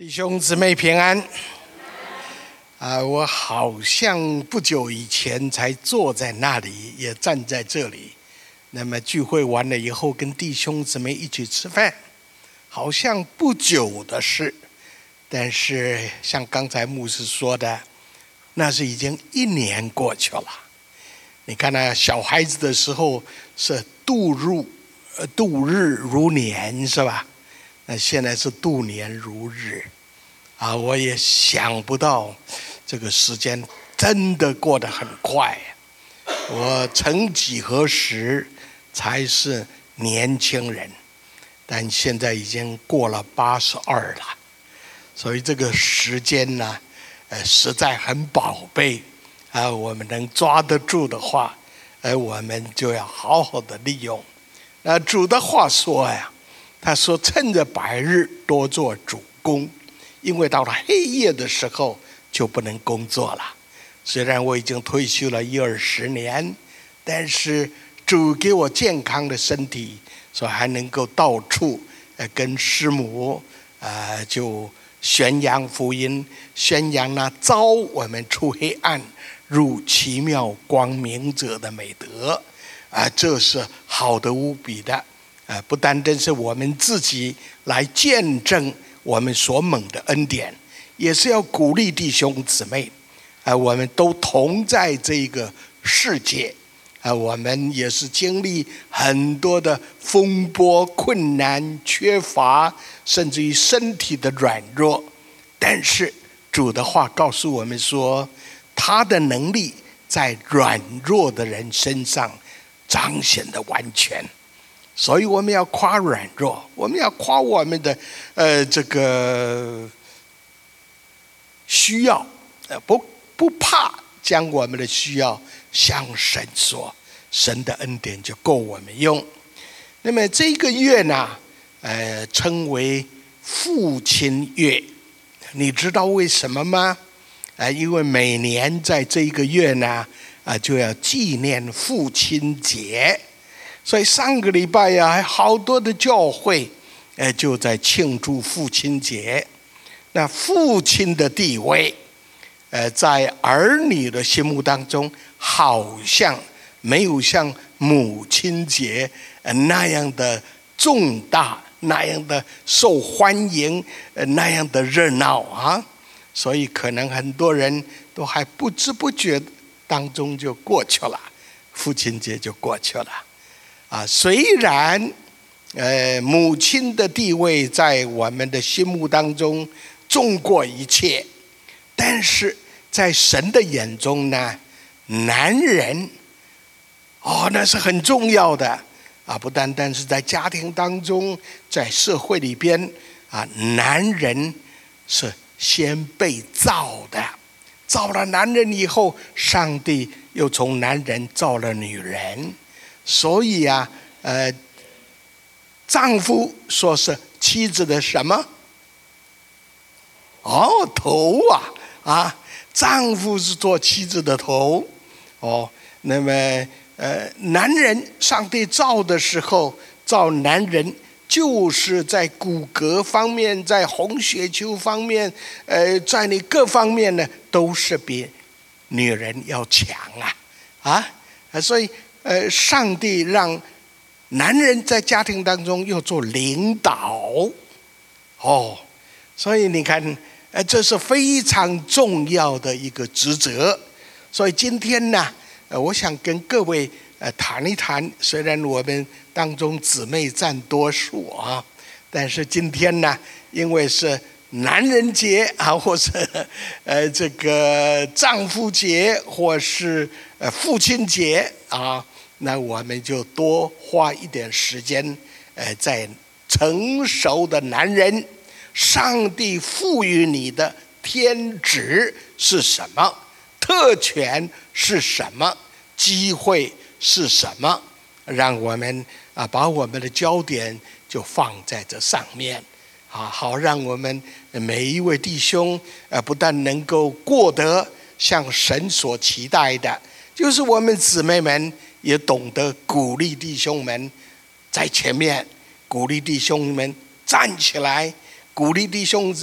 弟兄姊妹平安。啊，我好像不久以前才坐在那里，也站在这里。那么聚会完了以后，跟弟兄姊妹一起吃饭，好像不久的事。但是像刚才牧师说的，那是已经一年过去了。你看那小孩子的时候是度入呃度日如年，是吧？那现在是度年如日，啊，我也想不到这个时间真的过得很快。我曾几何时才是年轻人，但现在已经过了八十二了，所以这个时间呢，呃，实在很宝贝啊。我们能抓得住的话，呃，我们就要好好的利用。那主的话说呀。他说：“趁着白日多做主公，因为到了黑夜的时候就不能工作了。虽然我已经退休了一二十年，但是主给我健康的身体，所以还能够到处呃跟师母啊就宣扬福音，宣扬那招我们出黑暗入奇妙光明者的美德啊，这是好的无比的。”呃，不单单是我们自己来见证我们所蒙的恩典，也是要鼓励弟兄姊妹。啊，我们都同在这个世界，啊，我们也是经历很多的风波、困难、缺乏，甚至于身体的软弱。但是主的话告诉我们说，他的能力在软弱的人身上彰显的完全。所以我们要夸软弱，我们要夸我们的呃这个需要，呃不不怕将我们的需要向神说，神的恩典就够我们用。那么这个月呢，呃称为父亲月，你知道为什么吗？啊，因为每年在这个月呢，啊就要纪念父亲节。所以上个礼拜呀，还好多的教会，哎，就在庆祝父亲节。那父亲的地位，呃，在儿女的心目当中，好像没有像母亲节那样的重大、那样的受欢迎、呃那样的热闹啊。所以可能很多人都还不知不觉当中就过去了，父亲节就过去了。啊，虽然，呃，母亲的地位在我们的心目当中重过一切，但是在神的眼中呢，男人，哦，那是很重要的啊！不单单是在家庭当中，在社会里边啊，男人是先被造的，造了男人以后，上帝又从男人造了女人。所以啊，呃，丈夫说是妻子的什么？哦，头啊啊！丈夫是做妻子的头，哦，那么呃，男人上帝造的时候造男人，就是在骨骼方面，在红血球方面，呃，在你各方面呢，都是比女人要强啊啊！所以。呃，上帝让男人在家庭当中要做领导，哦，所以你看，呃，这是非常重要的一个职责。所以今天呢，呃，我想跟各位呃谈一谈。虽然我们当中姊妹占多数啊，但是今天呢，因为是男人节啊，或者呃这个丈夫节，或是呃父亲节啊。那我们就多花一点时间，呃，在成熟的男人，上帝赋予你的天职是什么？特权是什么？机会是什么？让我们啊，把我们的焦点就放在这上面，啊，好让我们每一位弟兄，呃，不但能够过得像神所期待的，就是我们姊妹们。也懂得鼓励弟兄们在前面，鼓励弟兄们站起来，鼓励弟兄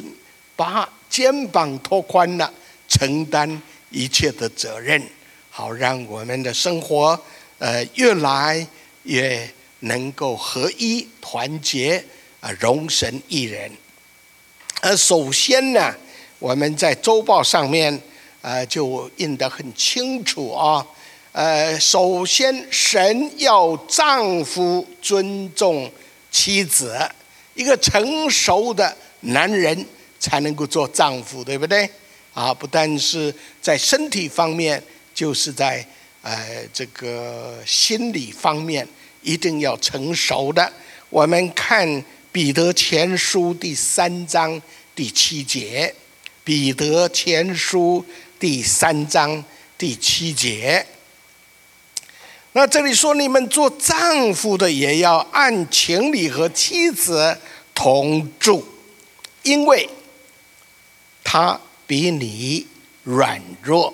把肩膀拓宽了，承担一切的责任，好让我们的生活呃越来越能够合一团结啊，容神一人。而，首先呢，我们在周报上面呃就印得很清楚啊。呃，首先，神要丈夫尊重妻子，一个成熟的男人才能够做丈夫，对不对？啊，不但是在身体方面，就是在呃这个心理方面，一定要成熟的。我们看彼得前书第三章第七节，彼得前书第三章第七节。那这里说，你们做丈夫的也要按情理和妻子同住，因为他比你软弱，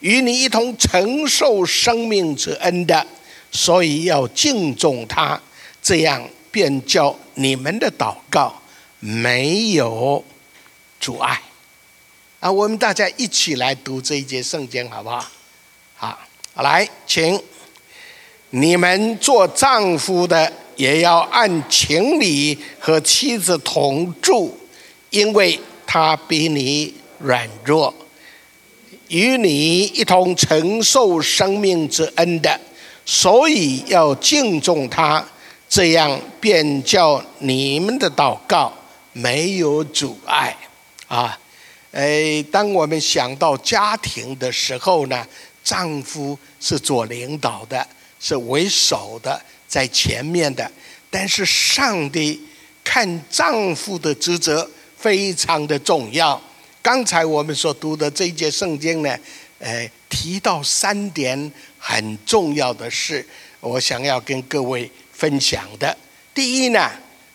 与你一同承受生命之恩的，所以要敬重他，这样便叫你们的祷告没有阻碍。啊，我们大家一起来读这一节圣经，好不好？好，好，来，请。你们做丈夫的也要按情理和妻子同住，因为他比你软弱，与你一同承受生命之恩的，所以要敬重他，这样便叫你们的祷告没有阻碍。啊，哎，当我们想到家庭的时候呢，丈夫是做领导的。是为首的，在前面的，但是上帝看丈夫的职责非常的重要。刚才我们所读的这一节圣经呢，呃，提到三点很重要的事，我想要跟各位分享的。第一呢，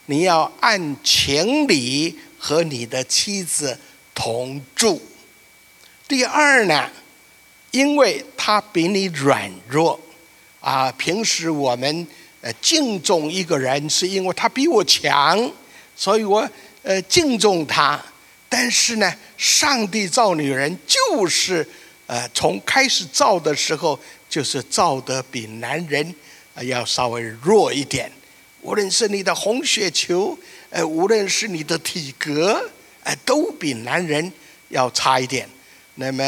你要按情理和你的妻子同住；第二呢，因为他比你软弱。啊，平时我们呃敬重一个人，是因为他比我强，所以我呃敬重他。但是呢，上帝造女人就是呃从开始造的时候，就是造的比男人呃要稍微弱一点。无论是你的红血球，呃，无论是你的体格，呃，都比男人要差一点。那么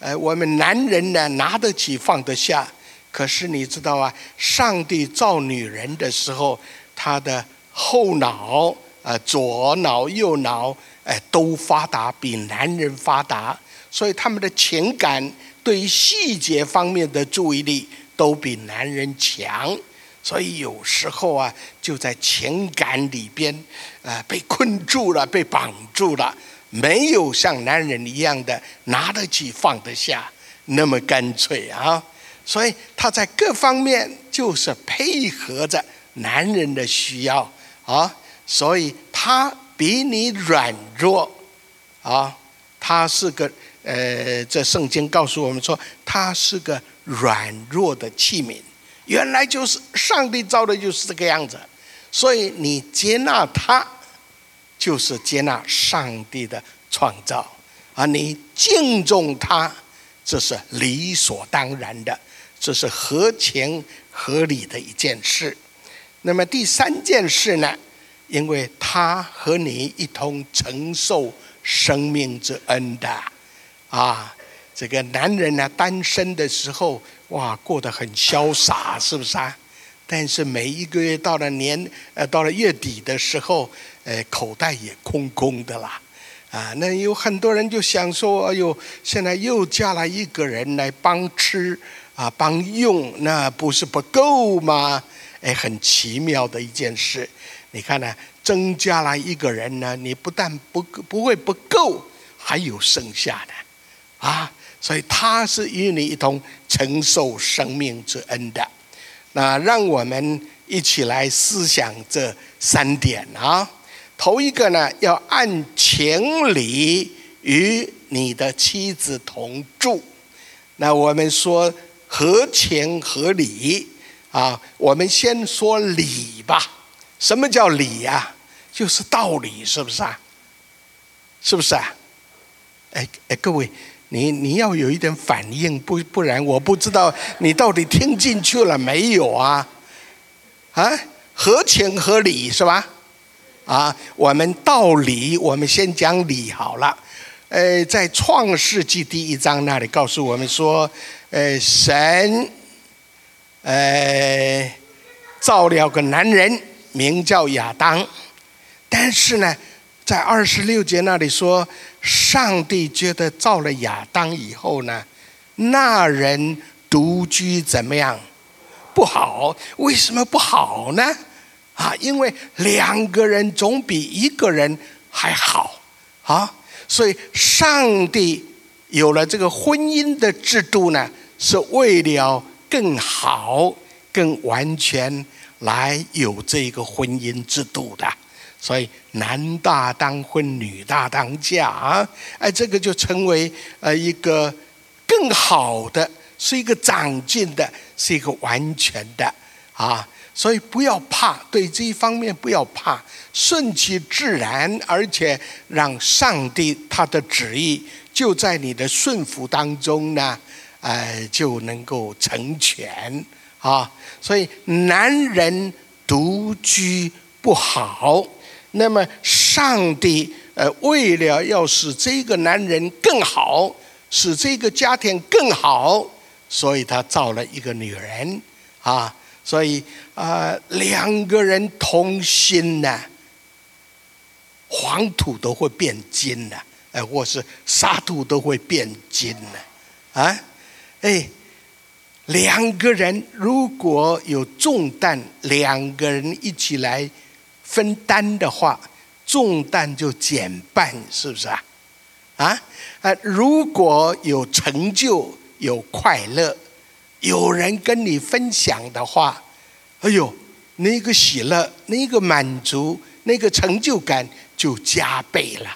呃，我们男人呢，拿得起放得下。可是你知道啊，上帝造女人的时候，她的后脑、啊左脑、右脑，哎，都发达，比男人发达，所以他们的情感对于细节方面的注意力都比男人强，所以有时候啊，就在情感里边，啊，被困住了，被绑住了，没有像男人一样的拿得起放得下那么干脆啊。所以他在各方面就是配合着男人的需要啊，所以他比你软弱啊，他是个呃，这圣经告诉我们说他是个软弱的器皿，原来就是上帝造的就是这个样子，所以你接纳他，就是接纳上帝的创造啊，你敬重他，这是理所当然的。这是合情合理的一件事。那么第三件事呢？因为他和你一同承受生命之恩的啊，这个男人呢，单身的时候哇，过得很潇洒，是不是啊？但是每一个月到了年呃，到了月底的时候，呃，口袋也空空的啦。啊，那有很多人就想说：哎呦，现在又加了一个人来帮吃。啊，帮用那不是不够吗？哎，很奇妙的一件事。你看呢，增加了一个人呢，你不但不不会不够，还有剩下的啊。所以他是与你一同承受生命之恩的。那让我们一起来思想这三点啊。头一个呢，要按情理与你的妻子同住。那我们说。合情合理啊！我们先说理吧。什么叫理呀？就是道理，是不是啊？是不是啊？哎哎，各位，你你要有一点反应，不不然我不知道你到底听进去了没有啊？啊，合情合理是吧？啊，我们道理，我们先讲理好了。呃，在创世纪第一章那里告诉我们说，呃，神，呃，造了个男人，名叫亚当。但是呢，在二十六节那里说，上帝觉得造了亚当以后呢，那人独居怎么样？不好。为什么不好呢？啊，因为两个人总比一个人还好啊。所以上帝有了这个婚姻的制度呢，是为了更好、更完全来有这个婚姻制度的。所以男大当婚，女大当嫁啊！哎，这个就成为呃一个更好的，是一个长进的，是一个完全的啊！所以不要怕，对这一方面不要怕，顺其自然，而且让上帝他的旨意就在你的顺服当中呢，哎，就能够成全啊！所以男人独居不好。那么，上帝呃，为了要使这个男人更好，使这个家庭更好，所以他造了一个女人啊。所以啊，两个人同心呢，黄土都会变金呢，哎，或是沙土都会变金呢啊。哎，两个人如果有重担，两个人一起来。分担的话，重担就减半，是不是啊？啊啊！如果有成就、有快乐，有人跟你分享的话，哎呦，那个喜乐、那个满足、那个成就感就加倍了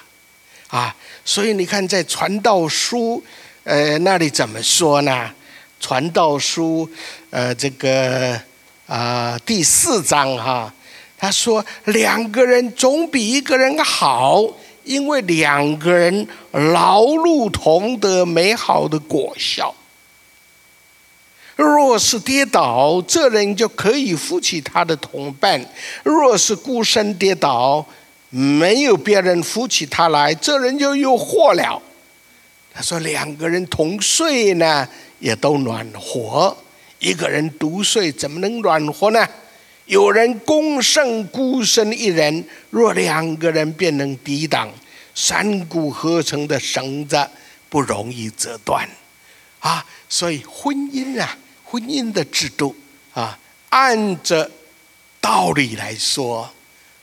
啊！所以你看，在传道书呃那里怎么说呢？传道书呃这个啊第四章哈。他说：“两个人总比一个人好，因为两个人劳碌同得美好的果效。若是跌倒，这人就可以扶起他的同伴；若是孤身跌倒，没有别人扶起他来，这人就有祸了。”他说：“两个人同睡呢，也都暖和；一个人独睡，怎么能暖和呢？”有人攻胜孤身一人，若两个人便能抵挡。三股合成的绳子不容易折断，啊！所以婚姻啊，婚姻的制度啊，按着道理来说，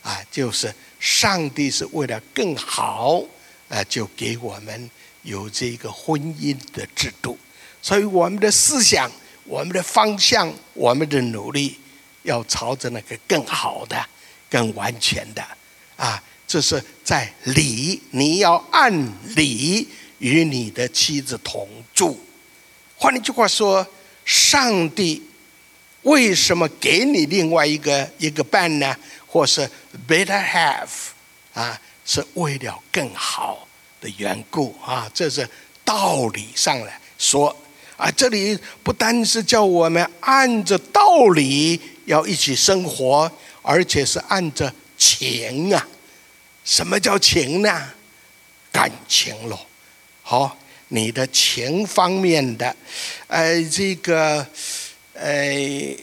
啊，就是上帝是为了更好，啊，就给我们有这个婚姻的制度。所以我们的思想、我们的方向、我们的努力。要朝着那个更好的、更完全的啊！这是在理，你要按理与你的妻子同住。换一句话说，上帝为什么给你另外一个一个伴呢？或是 better have 啊？是为了更好的缘故啊！这是道理上来说啊。这里不单是叫我们按着道理。要一起生活，而且是按着情啊。什么叫情呢？感情咯。好，你的情方面的，呃，这个，呃，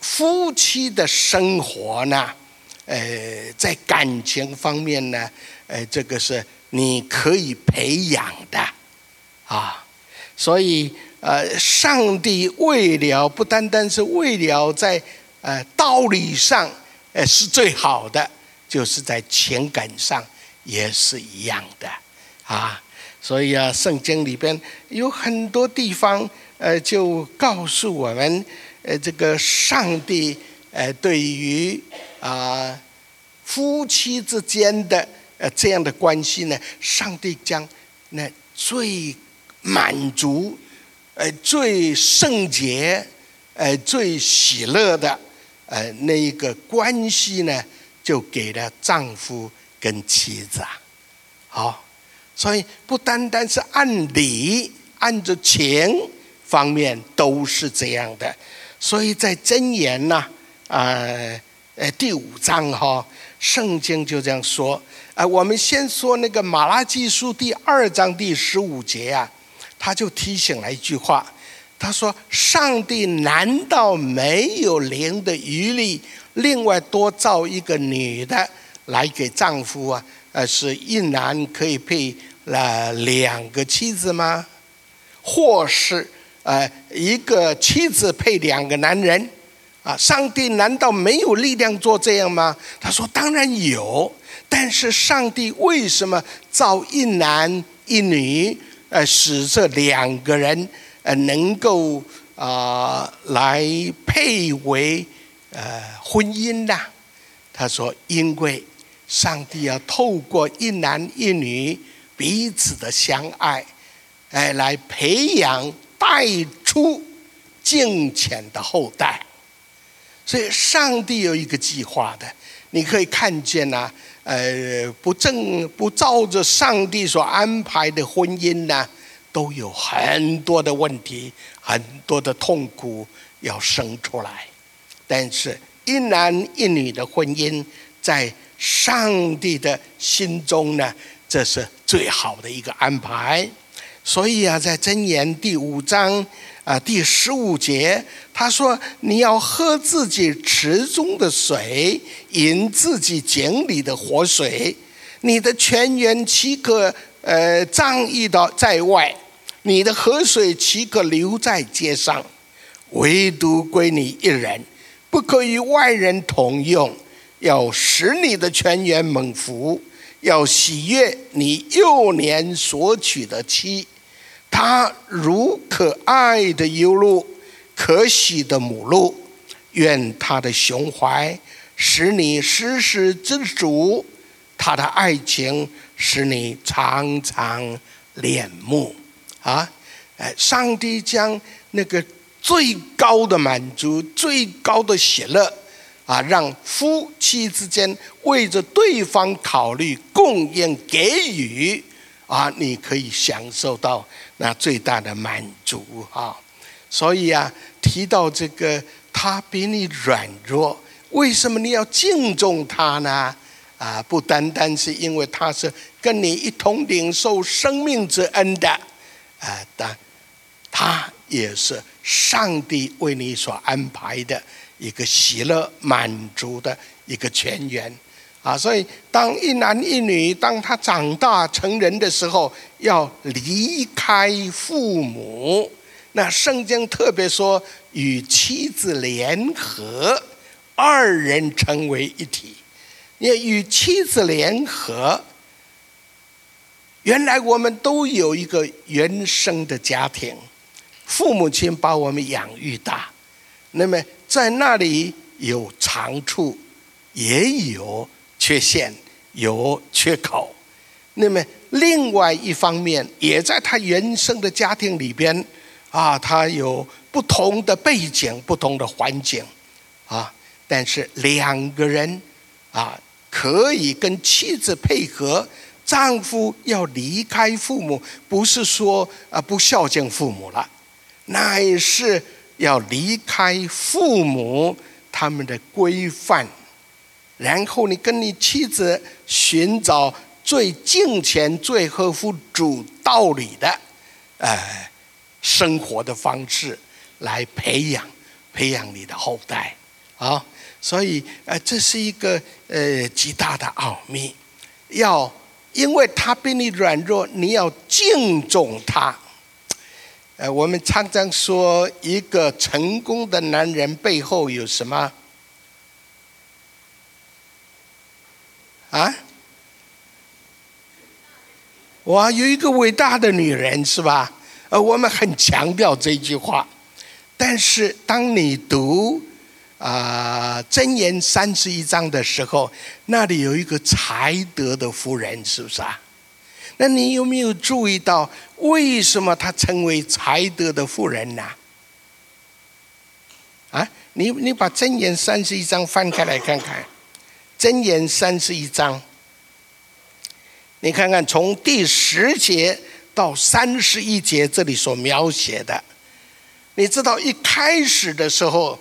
夫妻的生活呢，呃，在感情方面呢，呃，这个是你可以培养的啊。所以，呃，上帝为了不单单是为了在呃，道理上，呃，是最好的，就是在情感上也是一样的，啊，所以啊，圣经里边有很多地方，呃，就告诉我们，呃，这个上帝，呃，对于啊夫妻之间的呃这样的关系呢，上帝将那最满足，呃，最圣洁，呃，最喜乐的。呃，那一个关系呢，就给了丈夫跟妻子啊。好，所以不单单是按理、按着情方面都是这样的。所以在箴言呐，呃，呃，第五章哈，圣经就这样说。啊，我们先说那个马拉基书第二章第十五节啊，他就提醒了一句话，他说：“上帝难道没有灵的余力，另外多造一个女的来给丈夫啊？呃，是一男可以配了两个妻子吗？或是呃一个妻子配两个男人？啊，上帝难道没有力量做这样吗？”他说：“当然有。”但是上帝为什么造一男一女，呃，使这两个人呃能够啊来配为呃婚姻呢？他说：因为上帝要透过一男一女彼此的相爱，哎，来培养带出敬虔的后代。所以上帝有一个计划的，你可以看见呐。呃，不正不照着上帝所安排的婚姻呢，都有很多的问题，很多的痛苦要生出来。但是，一男一女的婚姻，在上帝的心中呢，这是最好的一个安排。所以啊，在箴言第五章。啊，第十五节，他说：“你要喝自己池中的水，饮自己井里的活水。你的泉源岂可呃仗义到在外？你的河水岂可留在街上？唯独归你一人，不可与外人同用。要使你的泉源猛福，要喜悦你幼年所娶的妻。”他如可爱的优鹿，可喜的母鹿，愿他的胸怀使你时时知足，他的爱情使你常常恋慕。啊，哎，上帝将那个最高的满足、最高的喜乐，啊，让夫妻之间为着对方考虑、供应、给予。啊，你可以享受到那最大的满足啊！所以啊，提到这个，他比你软弱，为什么你要敬重他呢？啊，不单单是因为他是跟你一同领受生命之恩的，啊，但他也是上帝为你所安排的一个喜乐满足的一个泉源。啊，所以当一男一女，当他长大成人的时候，要离开父母。那圣经特别说，与妻子联合，二人成为一体。你与妻子联合，原来我们都有一个原生的家庭，父母亲把我们养育大，那么在那里有长处，也有。缺陷有缺口，那么另外一方面，也在他原生的家庭里边，啊，他有不同的背景、不同的环境，啊，但是两个人啊，可以跟妻子配合，丈夫要离开父母，不是说啊不孝敬父母了，乃是要离开父母他们的规范。然后你跟你妻子寻找最敬虔、最合乎主道理的，呃，生活的方式来培养、培养你的后代啊。所以，呃，这是一个呃极大的奥秘。要因为他比你软弱，你要敬重他。呃，我们常常说，一个成功的男人背后有什么？啊！哇，有一个伟大的女人是吧？呃，我们很强调这句话。但是当你读啊《箴言》三十一章的时候，那里有一个才德的夫人，是不是啊？那你有没有注意到，为什么她成为才德的妇人呢？啊，你你把《箴言》三十一章翻开来看看。箴言三十一章，你看看从第十节到三十一节这里所描写的，你知道一开始的时候，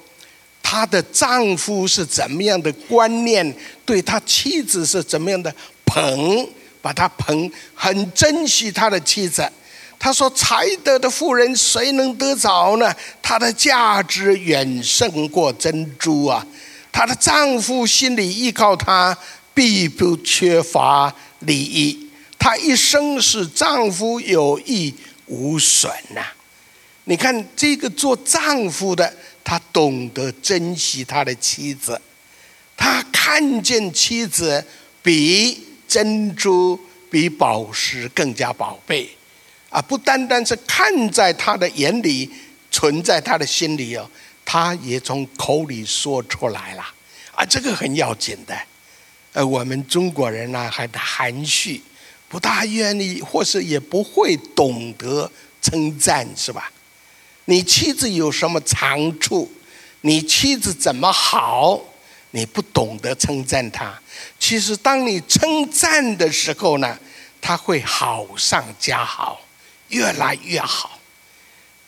她的丈夫是怎么样的观念，对他妻子是怎么样的捧，把他捧，很珍惜他的妻子。他说：“才德的妇人，谁能得着呢？她的价值远胜过珍珠啊！她的丈夫心里依靠她，必不缺乏利益。她一生使丈夫有益无损呐！你看这个做丈夫的，他懂得珍惜他的妻子，他看见妻子比珍珠、比宝石更加宝贝。”啊，不单单是看在他的眼里，存在他的心里哦，他也从口里说出来了。啊，这个很要紧的。呃，我们中国人呢，很含蓄，不大愿意，或是也不会懂得称赞，是吧？你妻子有什么长处？你妻子怎么好？你不懂得称赞她。其实，当你称赞的时候呢，他会好上加好。越来越好。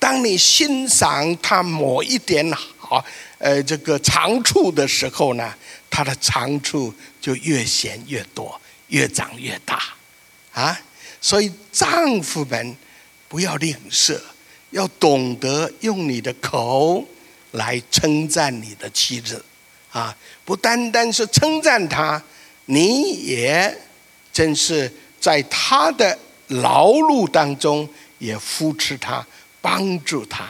当你欣赏他某一点好，呃，这个长处的时候呢，他的长处就越显越多，越长越大，啊！所以丈夫们不要吝啬，要懂得用你的口来称赞你的妻子，啊！不单单是称赞他，你也真是在他的。劳碌当中也扶持他，帮助他，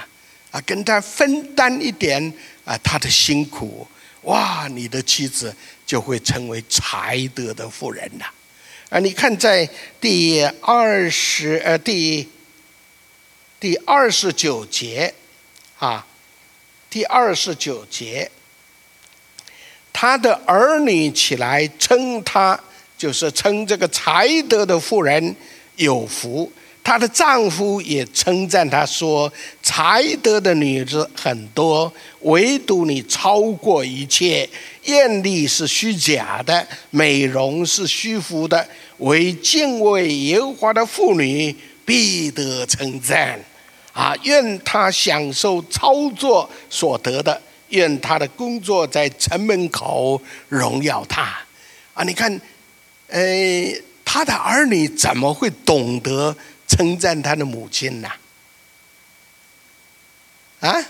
啊，跟他分担一点啊他的辛苦，哇，你的妻子就会成为才德的妇人了，啊，你看在第二十呃第第二十九节啊，第二十九节，他的儿女起来称他，就是称这个才德的妇人。有福，她的丈夫也称赞她说：“才德的女子很多，唯独你超过一切。艳丽是虚假的，美容是虚浮的。为敬畏耶和华的妇女，必得称赞。啊，愿她享受操作所得的，愿她的工作在城门口荣耀她。啊，你看，呃。”他的儿女怎么会懂得称赞他的母亲呐？啊？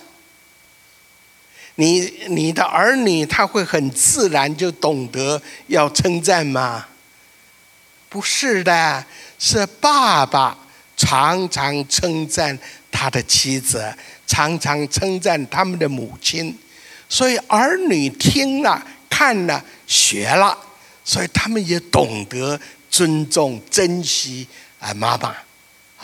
你你的儿女他会很自然就懂得要称赞吗？不是的，是爸爸常常称赞他的妻子，常常称赞他们的母亲，所以儿女听了、看了、学了，所以他们也懂得。尊重、珍惜啊，妈妈，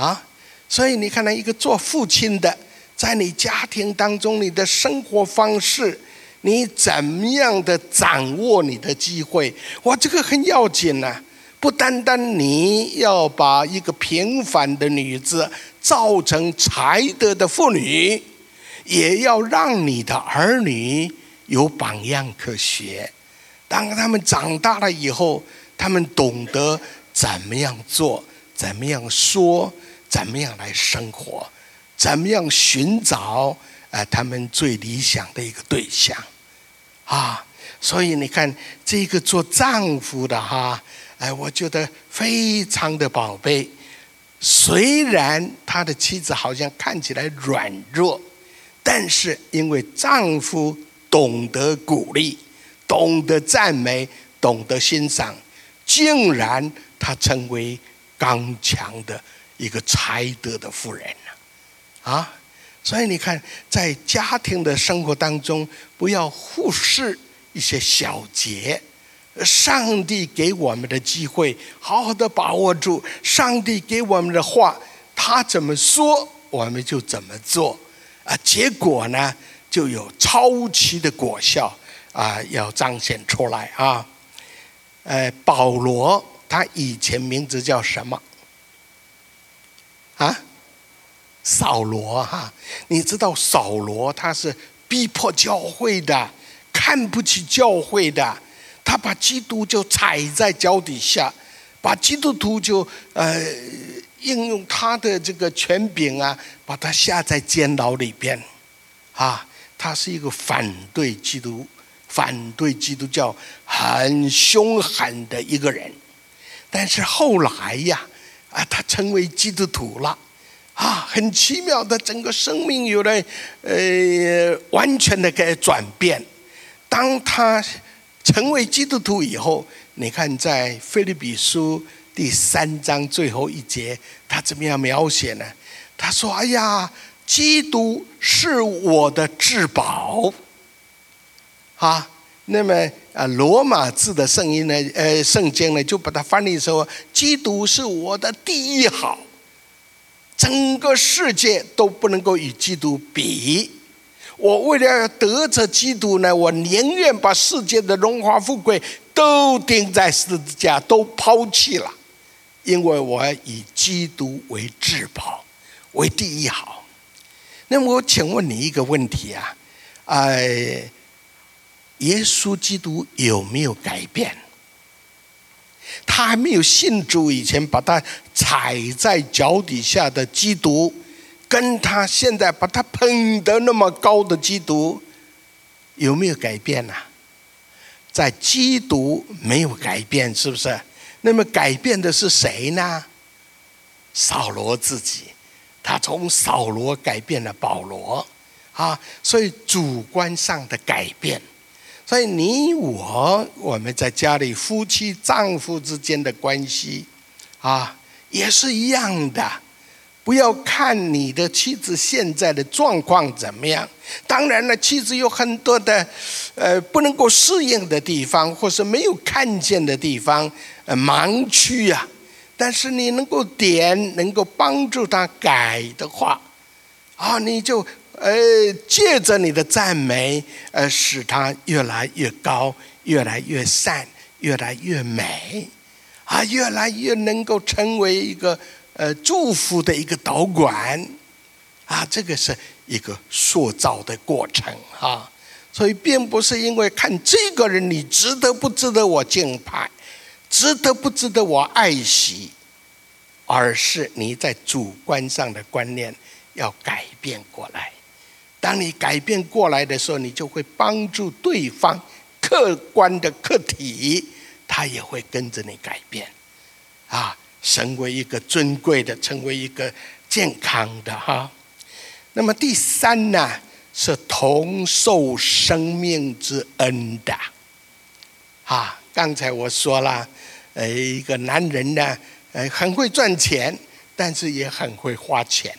啊，所以你看到一个做父亲的，在你家庭当中，你的生活方式，你怎么样的掌握你的机会？哇，这个很要紧呐！不单单你要把一个平凡的女子造成才德的妇女，也要让你的儿女有榜样可学。当他们长大了以后。他们懂得怎么样做，怎么样说，怎么样来生活，怎么样寻找啊他们最理想的一个对象，啊，所以你看这个做丈夫的哈，哎，我觉得非常的宝贝。虽然他的妻子好像看起来软弱，但是因为丈夫懂得鼓励，懂得赞美，懂得欣赏。竟然他成为刚强的一个才德的妇人了，啊！所以你看，在家庭的生活当中，不要忽视一些小节。上帝给我们的机会，好好的把握住。上帝给我们的话，他怎么说，我们就怎么做。啊，结果呢，就有超期的果效啊，要彰显出来啊。呃，保罗他以前名字叫什么？啊，扫罗哈，你知道扫罗他是逼迫教会的，看不起教会的，他把基督就踩在脚底下，把基督徒就呃应用他的这个权柄啊，把他下在监牢里边，啊，他是一个反对基督、反对基督教很凶狠的一个人。但是后来呀，啊，他成为基督徒了，啊，很奇妙的，整个生命有了呃完全的个转变。当他成为基督徒以后，你看在菲律比书第三章最后一节，他怎么样描写呢？他说：“哎呀，基督是我的至宝。”啊，那么啊，罗马字的圣音呢？呃，圣经呢，就把它翻译说：“基督是我的第一好，整个世界都不能够与基督比。”我为了要得着基督呢，我宁愿把世界的荣华富贵都钉在十字架，都抛弃了，因为我以基督为至宝，为第一好。那么我请问你一个问题啊，哎，耶稣基督有没有改变？他还没有信主以前，把他踩在脚底下的基督。跟他现在把他捧得那么高的基督，有没有改变呢？在基督没有改变，是不是？那么改变的是谁呢？扫罗自己，他从扫罗改变了保罗啊，所以主观上的改变。所以你我我们在家里夫妻丈夫之间的关系啊，也是一样的。不要看你的妻子现在的状况怎么样，当然了，妻子有很多的，呃，不能够适应的地方，或是没有看见的地方，呃，盲区啊。但是你能够点，能够帮助他改的话，啊，你就呃借着你的赞美，呃，使他越来越高，越来越善，越来越美，啊，越来越能够成为一个。呃，祝福的一个导管，啊，这个是一个塑造的过程啊，所以并不是因为看这个人你值得不值得我敬拜，值得不值得我爱惜，而是你在主观上的观念要改变过来。当你改变过来的时候，你就会帮助对方客观的客体，他也会跟着你改变，啊。成为一个尊贵的，成为一个健康的哈。那么第三呢，是同受生命之恩的。啊，刚才我说了，呃，一个男人呢，呃，很会赚钱，但是也很会花钱，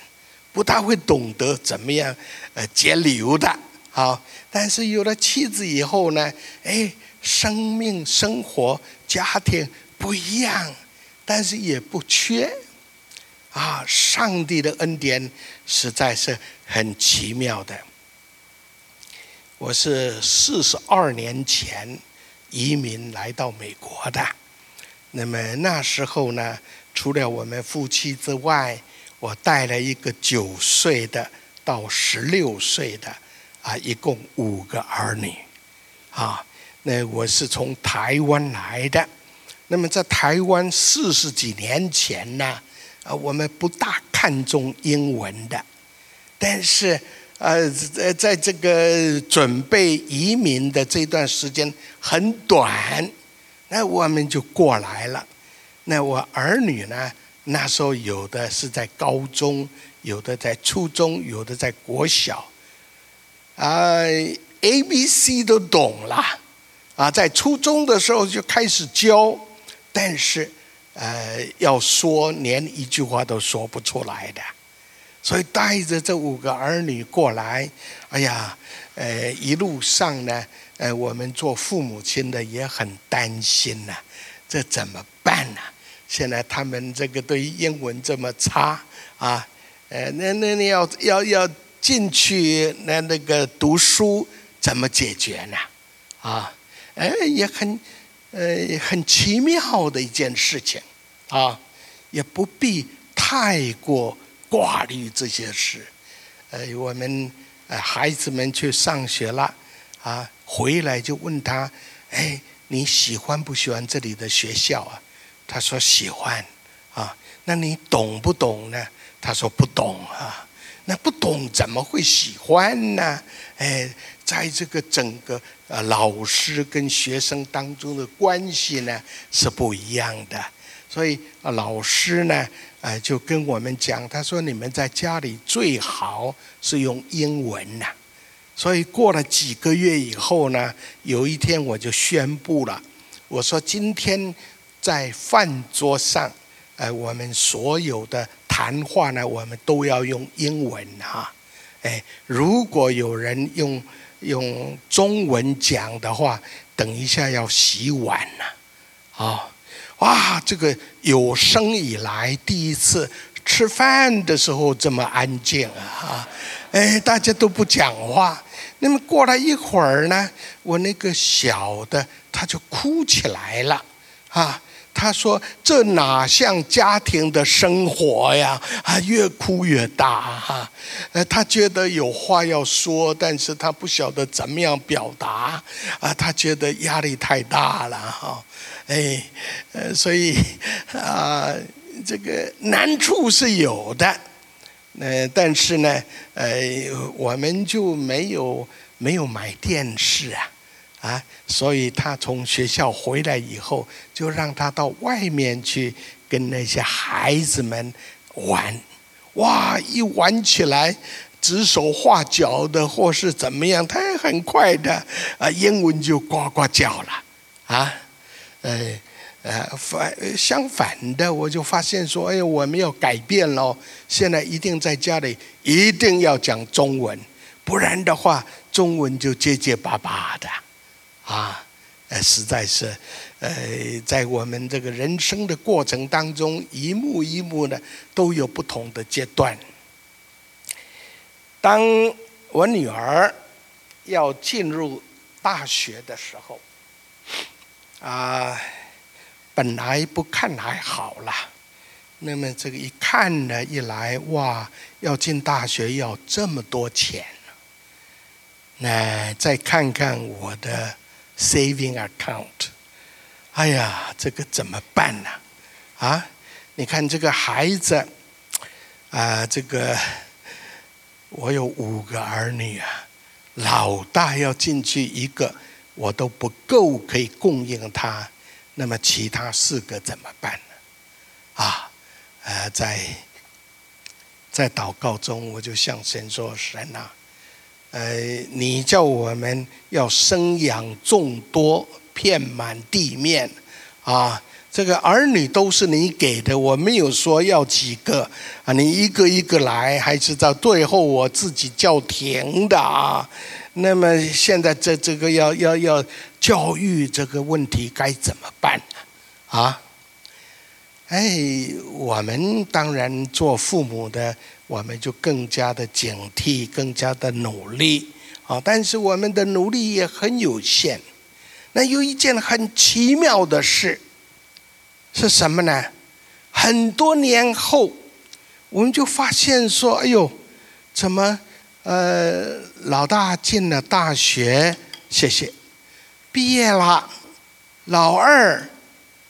不大会懂得怎么样呃节流的。好，但是有了妻子以后呢，哎，生命、生活、家庭不一样。但是也不缺，啊！上帝的恩典实在是很奇妙的。我是四十二年前移民来到美国的，那么那时候呢，除了我们夫妻之外，我带了一个九岁的到十六岁的，啊，一共五个儿女，啊，那我是从台湾来的。那么在台湾四十几年前呢，啊，我们不大看重英文的，但是呃，在在这个准备移民的这段时间很短，那我们就过来了。那我儿女呢，那时候有的是在高中，有的在初中，有的在国小，啊，A、B、C 都懂了，啊，在初中的时候就开始教。但是，呃，要说连一句话都说不出来的，所以带着这五个儿女过来，哎呀，呃，一路上呢，呃，我们做父母亲的也很担心呐，这怎么办呢？现在他们这个对英文这么差啊，呃，那那你要要要进去那那个读书怎么解决呢？啊，哎，也很。呃，很奇妙的一件事情，啊，也不必太过挂虑这些事。呃，我们呃孩子们去上学了，啊，回来就问他，哎，你喜欢不喜欢这里的学校啊？他说喜欢啊。那你懂不懂呢？他说不懂啊。那不懂怎么会喜欢呢？哎，在这个整个呃老师跟学生当中的关系呢是不一样的。所以啊，老师呢，呃，就跟我们讲，他说你们在家里最好是用英文呐。所以过了几个月以后呢，有一天我就宣布了，我说今天在饭桌上，呃，我们所有的。谈话呢，我们都要用英文哈，哎，如果有人用用中文讲的话，等一下要洗碗了，啊，哇，这个有生以来第一次吃饭的时候这么安静啊，哎，大家都不讲话。那么过了一会儿呢，我那个小的他就哭起来了，啊。他说：“这哪像家庭的生活呀？啊，越哭越大哈。呃，他觉得有话要说，但是他不晓得怎么样表达。啊，他觉得压力太大了哈。哎，呃，所以啊，这个难处是有的。呃，但是呢，呃，我们就没有没有买电视啊。”啊，所以他从学校回来以后，就让他到外面去跟那些孩子们玩。哇，一玩起来，指手画脚的，或是怎么样，他也很快的啊，英文就呱呱叫了。啊，呃，呃，反相反的，我就发现说，哎，我们要改变喽。现在一定在家里一定要讲中文，不然的话，中文就结结巴巴的。啊，呃，实在是，呃，在我们这个人生的过程当中，一幕一幕的都有不同的阶段。当我女儿要进入大学的时候，啊，本来不看还好啦，那么这个一看呢，一来哇，要进大学要这么多钱，那再看看我的。Saving account，哎呀，这个怎么办呢？啊，你看这个孩子，啊，这个我有五个儿女啊，老大要进去一个，我都不够可以供应他，那么其他四个怎么办呢？啊，呃，在在祷告中，我就向神说：“神啊。”呃，你叫我们要生养众多，遍满地面，啊，这个儿女都是你给的，我没有说要几个啊，你一个一个来，还是到最后我自己叫停的啊。那么现在这这个要要要教育这个问题该怎么办呢？啊？哎，我们当然做父母的。我们就更加的警惕，更加的努力啊！但是我们的努力也很有限。那有一件很奇妙的事是什么呢？很多年后，我们就发现说：“哎呦，怎么呃，老大进了大学，谢谢，毕业了；老二、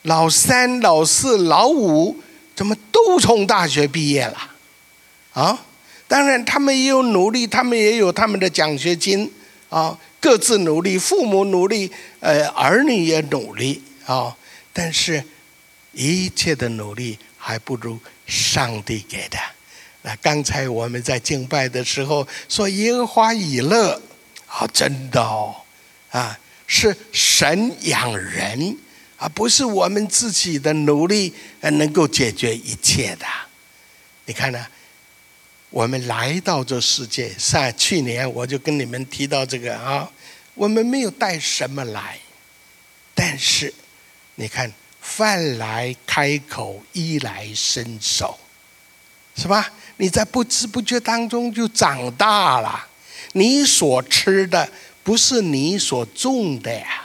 老三、老四、老五，怎么都从大学毕业了？”啊，当然，他们也有努力，他们也有他们的奖学金啊，各自努力，父母努力，呃，儿女也努力啊。但是，一切的努力还不如上帝给的。那刚才我们在敬拜的时候说耶和华以乐，啊，真的哦，啊，是神养人，而不是我们自己的努力能够解决一切的。你看呢？我们来到这世界，上去年我就跟你们提到这个啊，我们没有带什么来，但是你看，饭来开口，衣来伸手，是吧？你在不知不觉当中就长大了。你所吃的不是你所种的呀，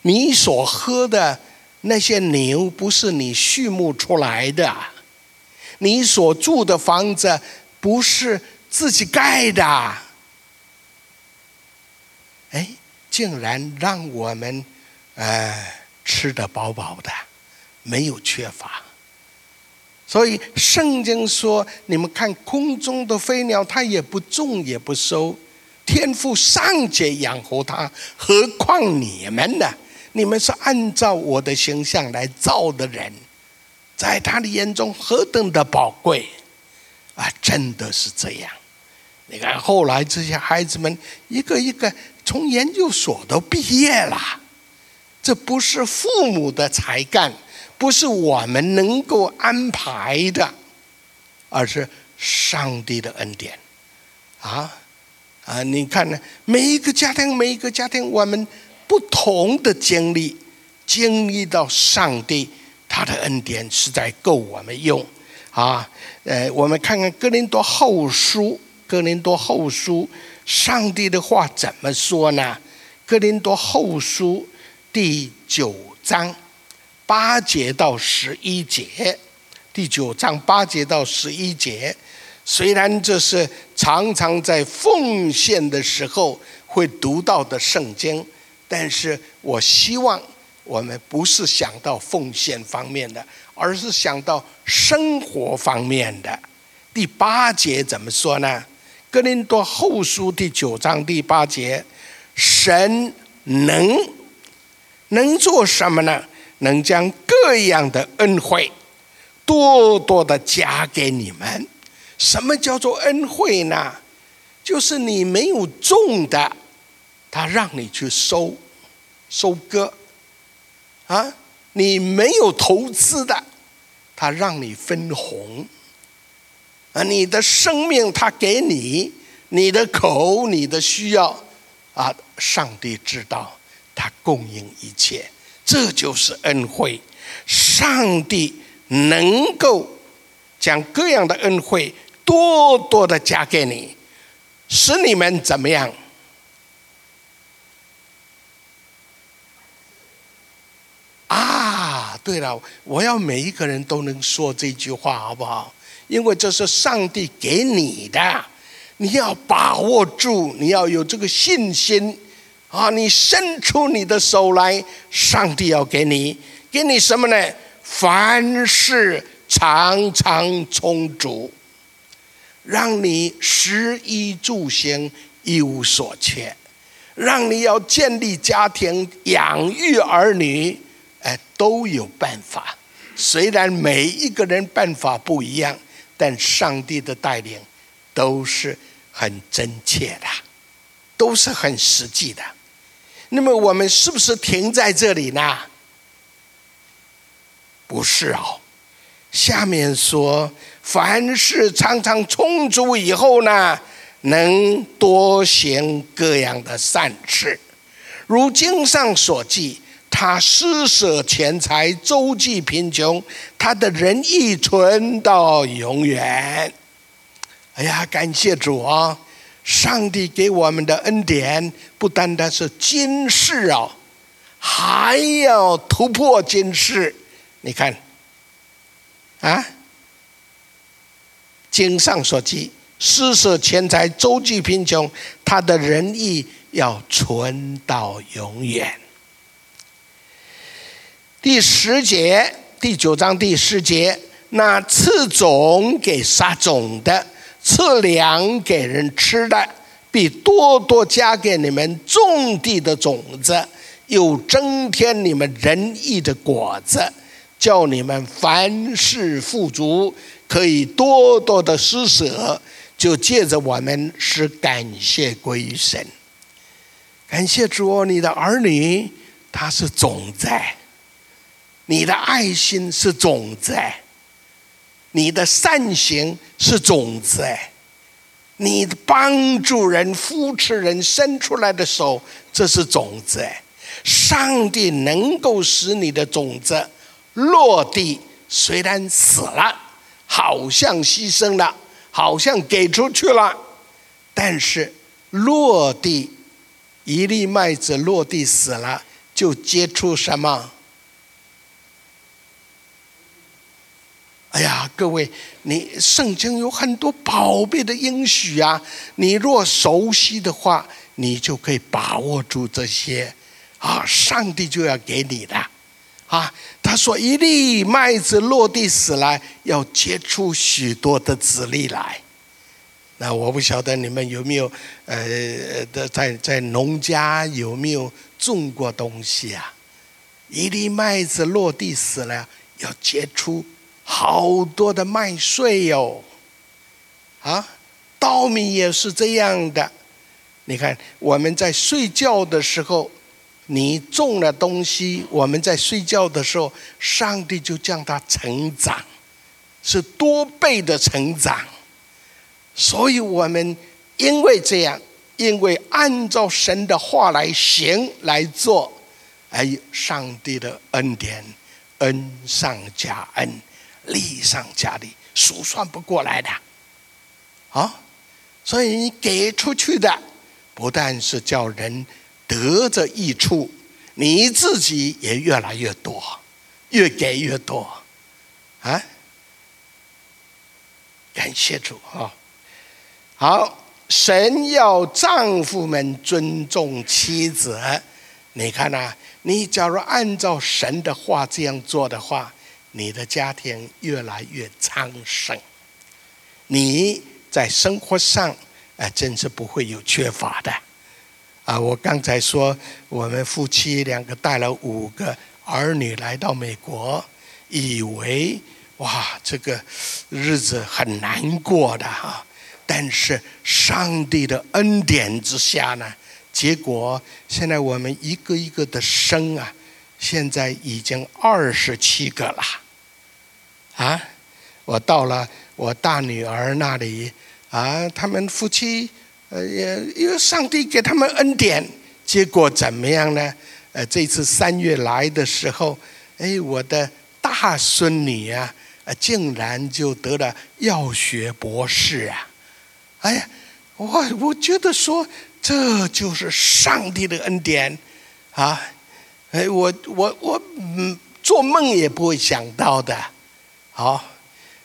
你所喝的那些牛不是你畜牧出来的。你所住的房子不是自己盖的，哎，竟然让我们呃吃得饱饱的，没有缺乏。所以圣经说：“你们看空中的飞鸟，它也不种也不收，天父尚且养活它，何况你们呢？你们是按照我的形象来造的人，在他的眼中何等的宝贵啊！真的是这样。你看后来这些孩子们一个一个从研究所都毕业了，这不是父母的才干。”不是我们能够安排的，而是上帝的恩典，啊啊！你看呢？每一个家庭，每一个家庭，我们不同的经历，经历到上帝他的恩典实在够我们用啊！呃，我们看看哥林多后书，哥林多后书，上帝的话怎么说呢？哥林多后书第九章。八节到十一节，第九章八节到十一节，虽然这是常常在奉献的时候会读到的圣经，但是我希望我们不是想到奉献方面的，而是想到生活方面的。第八节怎么说呢？哥林多后书第九章第八节，神能能做什么呢？能将各样的恩惠多多的加给你们。什么叫做恩惠呢？就是你没有种的，他让你去收收割啊；你没有投资的，他让你分红啊；你的生命他给你，你的口你的需要啊，上帝知道，他供应一切。这就是恩惠，上帝能够将各样的恩惠多多的加给你，使你们怎么样？啊，对了，我要每一个人都能说这句话，好不好？因为这是上帝给你的，你要把握住，你要有这个信心。啊！你伸出你的手来，上帝要给你，给你什么呢？凡事常常充足，让你食衣住行一无所缺，让你要建立家庭、养育儿女，哎，都有办法。虽然每一个人办法不一样，但上帝的带领都是很真切的，都是很实际的。那么我们是不是停在这里呢？不是哦，下面说，凡事常常充足以后呢，能多行各样的善事，如经上所记，他施舍钱财，周济贫穷，他的仁义存到永远。哎呀，感谢主啊！上帝给我们的恩典不单单是今世啊，还要突破今世。你看，啊，经上所记，施舍钱财，周济贫穷，他的仁义要存到永远。第十节，第九章第十节，那赐种给撒种的。赐粮给人吃的，必多多加给你们种地的种子，又增添你们仁义的果子，叫你们凡事富足，可以多多的施舍。就借着我们是感谢归于神，感谢主，你的儿女他是种在，你的爱心是种子。你的善行是种子，你帮助人、扶持人、伸出来的手，这是种子。上帝能够使你的种子落地，虽然死了，好像牺牲了，好像给出去了，但是落地一粒麦子落地死了，就结出什么？哎呀，各位，你圣经有很多宝贝的应许啊！你若熟悉的话，你就可以把握住这些啊！上帝就要给你的啊，他说一粒麦子落地死来，要结出许多的籽粒来。那我不晓得你们有没有呃的在在农家有没有种过东西啊？一粒麦子落地死了，要结出好多的麦穗哟。啊，稻米也是这样的。你看我们在睡觉的时候，你种了东西，我们在睡觉的时候，上帝就将它成长，是多倍的成长。所以我们因为这样，因为按照神的话来行来做，哎，上帝的恩典，恩上加恩，利上加利，数算不过来的。啊，所以你给出去的，不但是叫人得着益处，你自己也越来越多，越给越多，啊，感谢主啊！好，神要丈夫们尊重妻子。你看呐，你假如按照神的话这样做的话，你的家庭越来越昌盛，你在生活上哎，真是不会有缺乏的。啊，我刚才说我们夫妻两个带了五个儿女来到美国，以为哇，这个日子很难过的哈。但是上帝的恩典之下呢，结果现在我们一个一个的生啊，现在已经二十七个了。啊，我到了我大女儿那里啊，他们夫妻呃也因为上帝给他们恩典，结果怎么样呢？呃，这次三月来的时候，哎，我的大孙女啊，竟然就得了药学博士啊。哎呀，我我觉得说这就是上帝的恩典啊！哎，我我我嗯，做梦也不会想到的。好，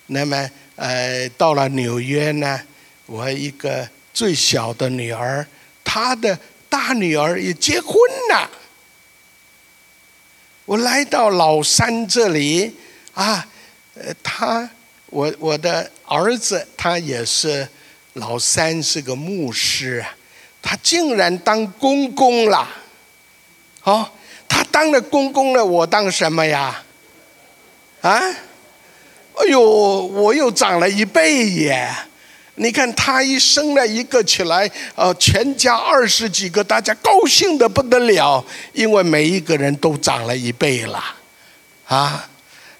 那么呃，到了纽约呢，我一个最小的女儿，她的大女儿也结婚了。我来到老三这里啊，呃，他我我的儿子他也是。老三是个牧师，他竟然当公公了，哦，他当了公公了，我当什么呀？啊，哎呦，我又长了一倍耶！你看他一生了一个起来，呃，全家二十几个，大家高兴的不得了，因为每一个人都长了一倍了，啊。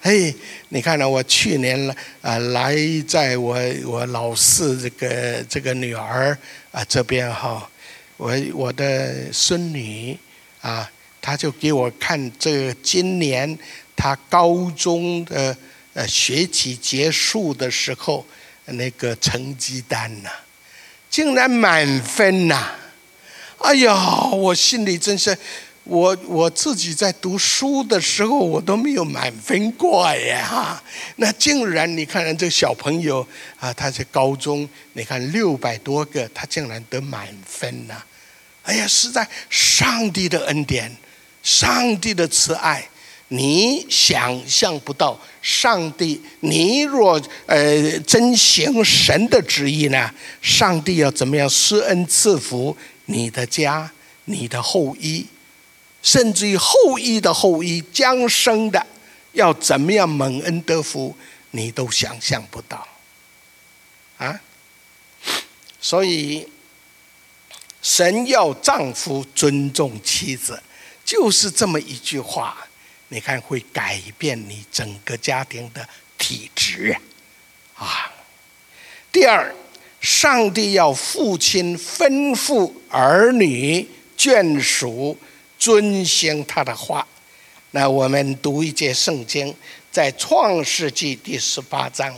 嘿，你看呢？我去年了啊，来在我我老四这个这个女儿啊这边哈，我我的孙女啊，她就给我看这今年她高中的呃学期结束的时候那个成绩单呐，竟然满分呐！哎呀，我心里真是。我我自己在读书的时候，我都没有满分过呀！那竟然你看这小朋友啊，他在高中，你看六百多个，他竟然得满分呐！哎呀，是在上帝的恩典，上帝的慈爱，你想象不到。上帝，你若呃真行神的旨意呢，上帝要怎么样施恩赐福你的家，你的后裔？甚至于后裔的后裔将生的，要怎么样蒙恩得福，你都想象不到，啊！所以，神要丈夫尊重妻子，就是这么一句话。你看，会改变你整个家庭的体质啊！第二，上帝要父亲吩咐儿女眷属。遵行他的话，那我们读一节圣经，在创世纪第十八章。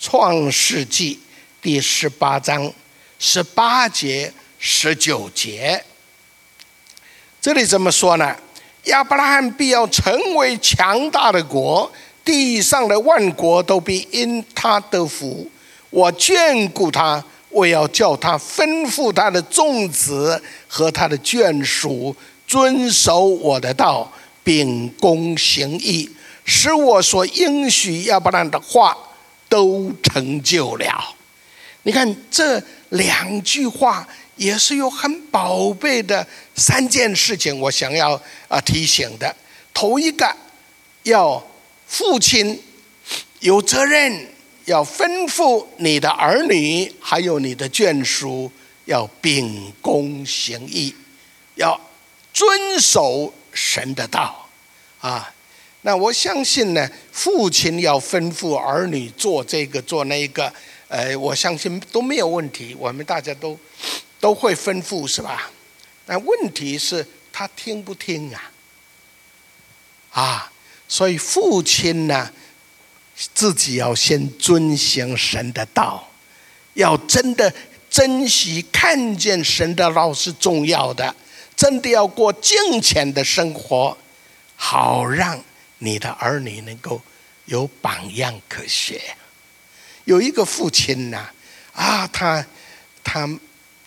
创世纪第十八章十八节、十九节，这里怎么说呢？亚伯拉罕必要成为强大的国，地上的万国都必因他得福。我眷顾他。我要叫他吩咐他的众子和他的眷属遵守我的道，秉公行义，使我所应许亚伯拉罕的话都成就了。你看这两句话也是有很宝贝的三件事情，我想要啊提醒的。头一个，要父亲有责任，要吩咐你的儿女，还有你的眷属，要秉公行义，要遵守神的道啊。那我相信呢，父亲要吩咐儿女做这个做那个，呃，我相信都没有问题。我们大家都都会吩咐，是吧？但问题是，他听不听啊？啊，所以父亲呢，自己要先遵行神的道，要真的珍惜看见神的道是重要的，真的要过敬虔的生活，好让。你的儿女能够有榜样可学。有一个父亲呢，啊，他他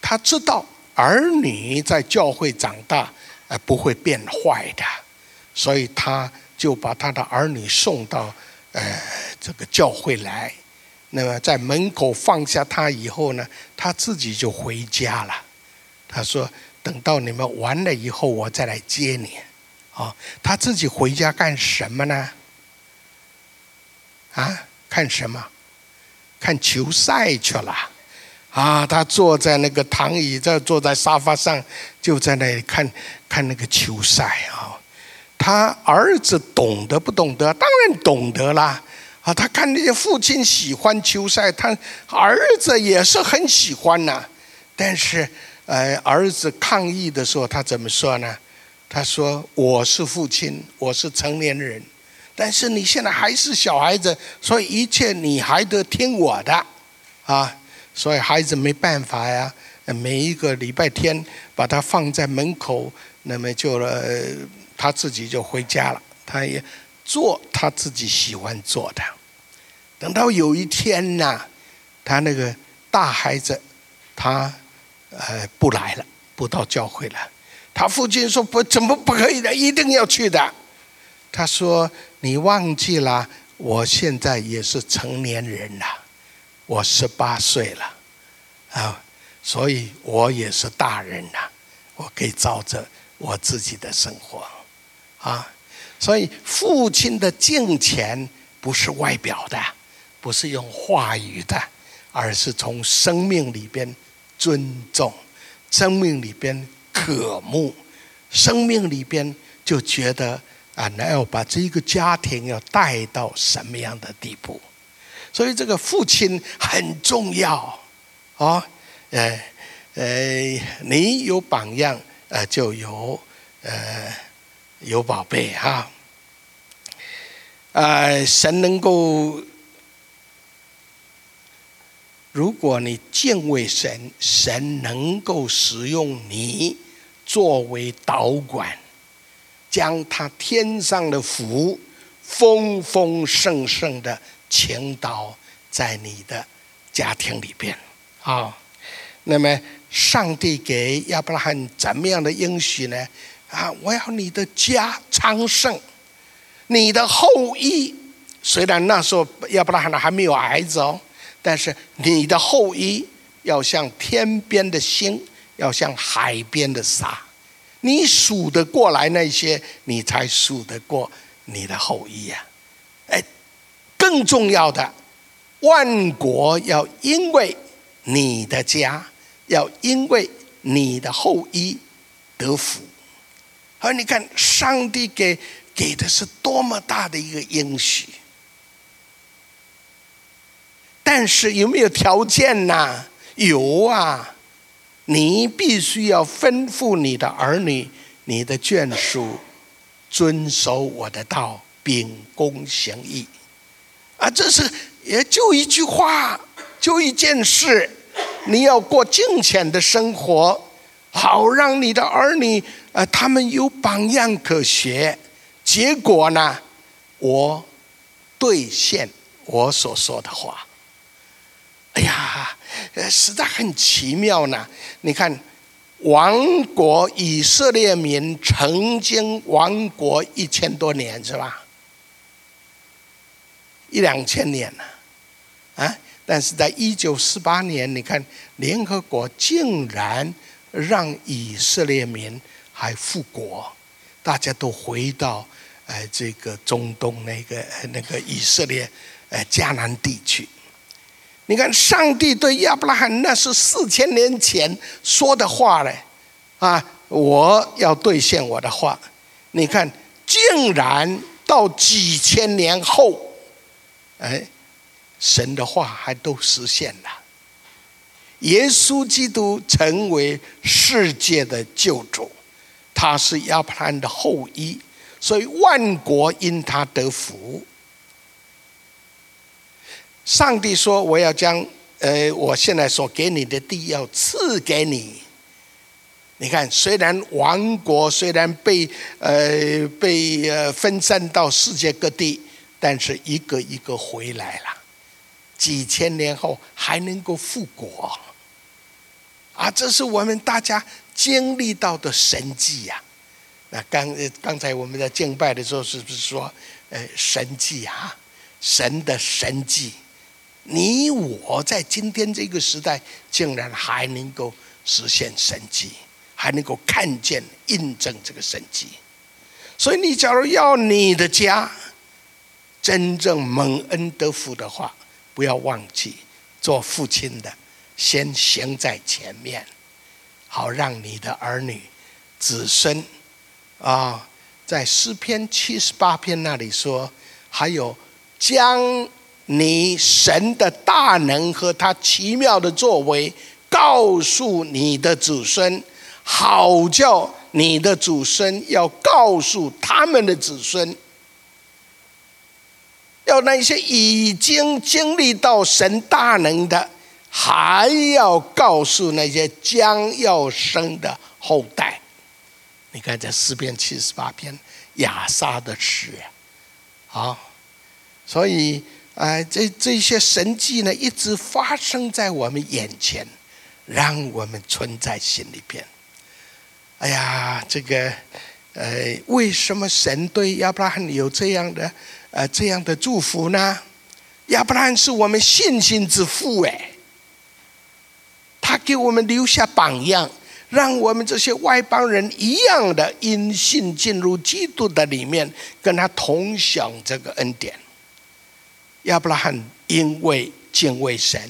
他知道儿女在教会长大，呃，不会变坏的，所以他就把他的儿女送到呃这个教会来。那么在门口放下他以后呢，他自己就回家了。他说：“等到你们完了以后，我再来接你。”哦，他自己回家干什么呢？啊，看什么？看球赛去了。啊，他坐在那个躺椅，在坐在沙发上，就在那里看看那个球赛啊。他儿子懂得不懂得？当然懂得啦。啊，他看那些父亲喜欢球赛，他儿子也是很喜欢呐。但是，呃，儿子抗议的时候，他怎么说呢？他说：“我是父亲，我是成年人，但是你现在还是小孩子，所以一切你还得听我的，啊，所以孩子没办法呀。每一个礼拜天把他放在门口，那么就了他自己就回家了，他也做他自己喜欢做的。等到有一天呢，他那个大孩子他呃不来了，不到教会了。”他父亲说：“不，怎么不可以的？一定要去的。”他说：“你忘记了，我现在也是成年人了，我十八岁了，啊，所以我也是大人了，我可以照着我自己的生活，啊，所以父亲的敬虔不是外表的，不是用话语的，而是从生命里边尊重，生命里边。”渴慕，生命里边就觉得啊，那要把这个家庭要带到什么样的地步？所以这个父亲很重要啊，呃呃，你有榜样，呃，就有呃有宝贝哈，呃，神能够。如果你敬畏神，神能够使用你作为导管，将他天上的福丰丰盛盛的倾倒在你的家庭里边啊。那么，上帝给亚伯拉罕怎么样的应许呢？啊，我要你的家昌盛，你的后裔。虽然那时候亚伯拉罕还没有儿子哦。但是你的后裔要像天边的星，要像海边的沙，你数得过来那些，你才数得过你的后裔呀！更重要的，万国要因为你的家，要因为你的后裔得福。而你看，上帝给给的是多么大的一个应许。但是有没有条件呢？有啊，你必须要吩咐你的儿女、你的眷属遵守我的道，秉公行义。啊，这是也就一句话，就一件事，你要过敬虔的生活，好让你的儿女啊，他们有榜样可学。结果呢，我兑现我所说的话。哎呀，呃，实在很奇妙呢。你看，王国以色列民曾经亡国一千多年，是吧？一两千年了，啊！但是在一九四八年，你看联合国竟然让以色列民还复国，大家都回到呃这个中东那个那个以色列呃迦南地区。你看，上帝对亚伯拉罕那是四千年前说的话嘞，啊，我要兑现我的话。你看，竟然到几千年后，哎，神的话还都实现了。耶稣基督成为世界的救主，他是亚伯拉罕的后裔，所以万国因他得福。上帝说：“我要将呃，我现在所给你的地要赐给你。你看，虽然王国虽然被呃被呃分散到世界各地，但是一个一个回来了，几千年后还能够复国啊！这是我们大家经历到的神迹呀。那刚刚才我们在敬拜的时候，是不是说呃神迹啊？神的神迹。”你我在今天这个时代，竟然还能够实现神迹，还能够看见、印证这个神迹。所以，你假如要你的家真正蒙恩得福的话，不要忘记做父亲的先行在前面，好让你的儿女、子孙啊，在诗篇七十八篇那里说，还有将。你神的大能和他奇妙的作为，告诉你的子孙，好叫你的子孙要告诉他们的子孙，要那些已经经历到神大能的，还要告诉那些将要生的后代。你看这四篇七十八篇亚萨的诗，啊，所以。哎，这这些神迹呢，一直发生在我们眼前，让我们存在心里边。哎呀，这个，呃，为什么神对亚伯拉罕有这样的呃这样的祝福呢？亚伯拉罕是我们信心之父，哎，他给我们留下榜样，让我们这些外邦人一样的因信进入基督的里面，跟他同享这个恩典。亚伯拉罕因为敬畏神，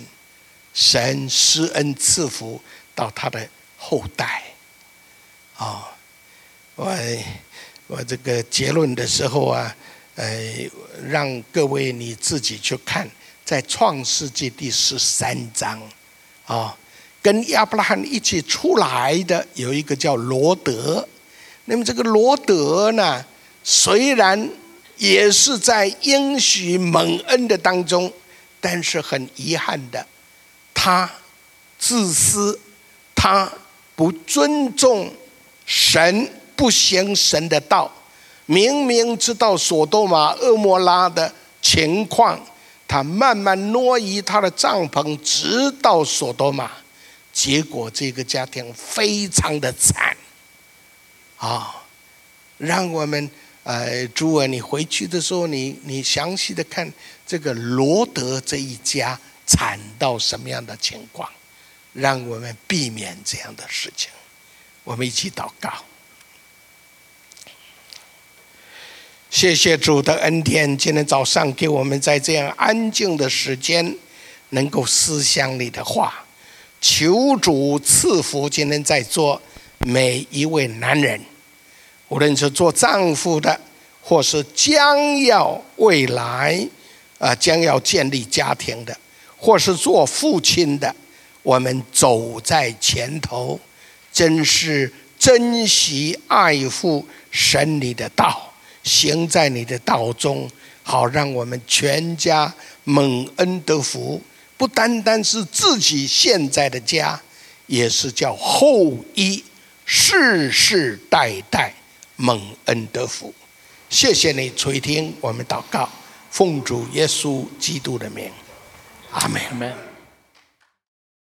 神施恩赐福到他的后代。啊，我我这个结论的时候啊，呃，让各位你自己去看，在创世纪第十三章，啊，跟亚伯拉罕一起出来的有一个叫罗德。那么这个罗德呢，虽然。也是在应许蒙恩的当中，但是很遗憾的，他自私，他不尊重神，不行神的道。明明知道索多玛、恶摩拉的情况，他慢慢挪移他的帐篷，直到索多玛，结果这个家庭非常的惨，啊，让我们。呃，诸位，你回去的时候，你你详细的看这个罗德这一家惨到什么样的情况，让我们避免这样的事情。我们一起祷告，谢谢主的恩典，今天早上给我们在这样安静的时间，能够思想你的话，求主赐福今天在座每一位男人。无论是做丈夫的，或是将要未来啊将要建立家庭的，或是做父亲的，我们走在前头，真是珍惜爱护神你的道，行在你的道中，好让我们全家蒙恩得福，不单单是自己现在的家，也是叫后裔世世代代。蒙恩得福，谢谢你垂听我们祷告，奉主耶稣基督的名，阿门。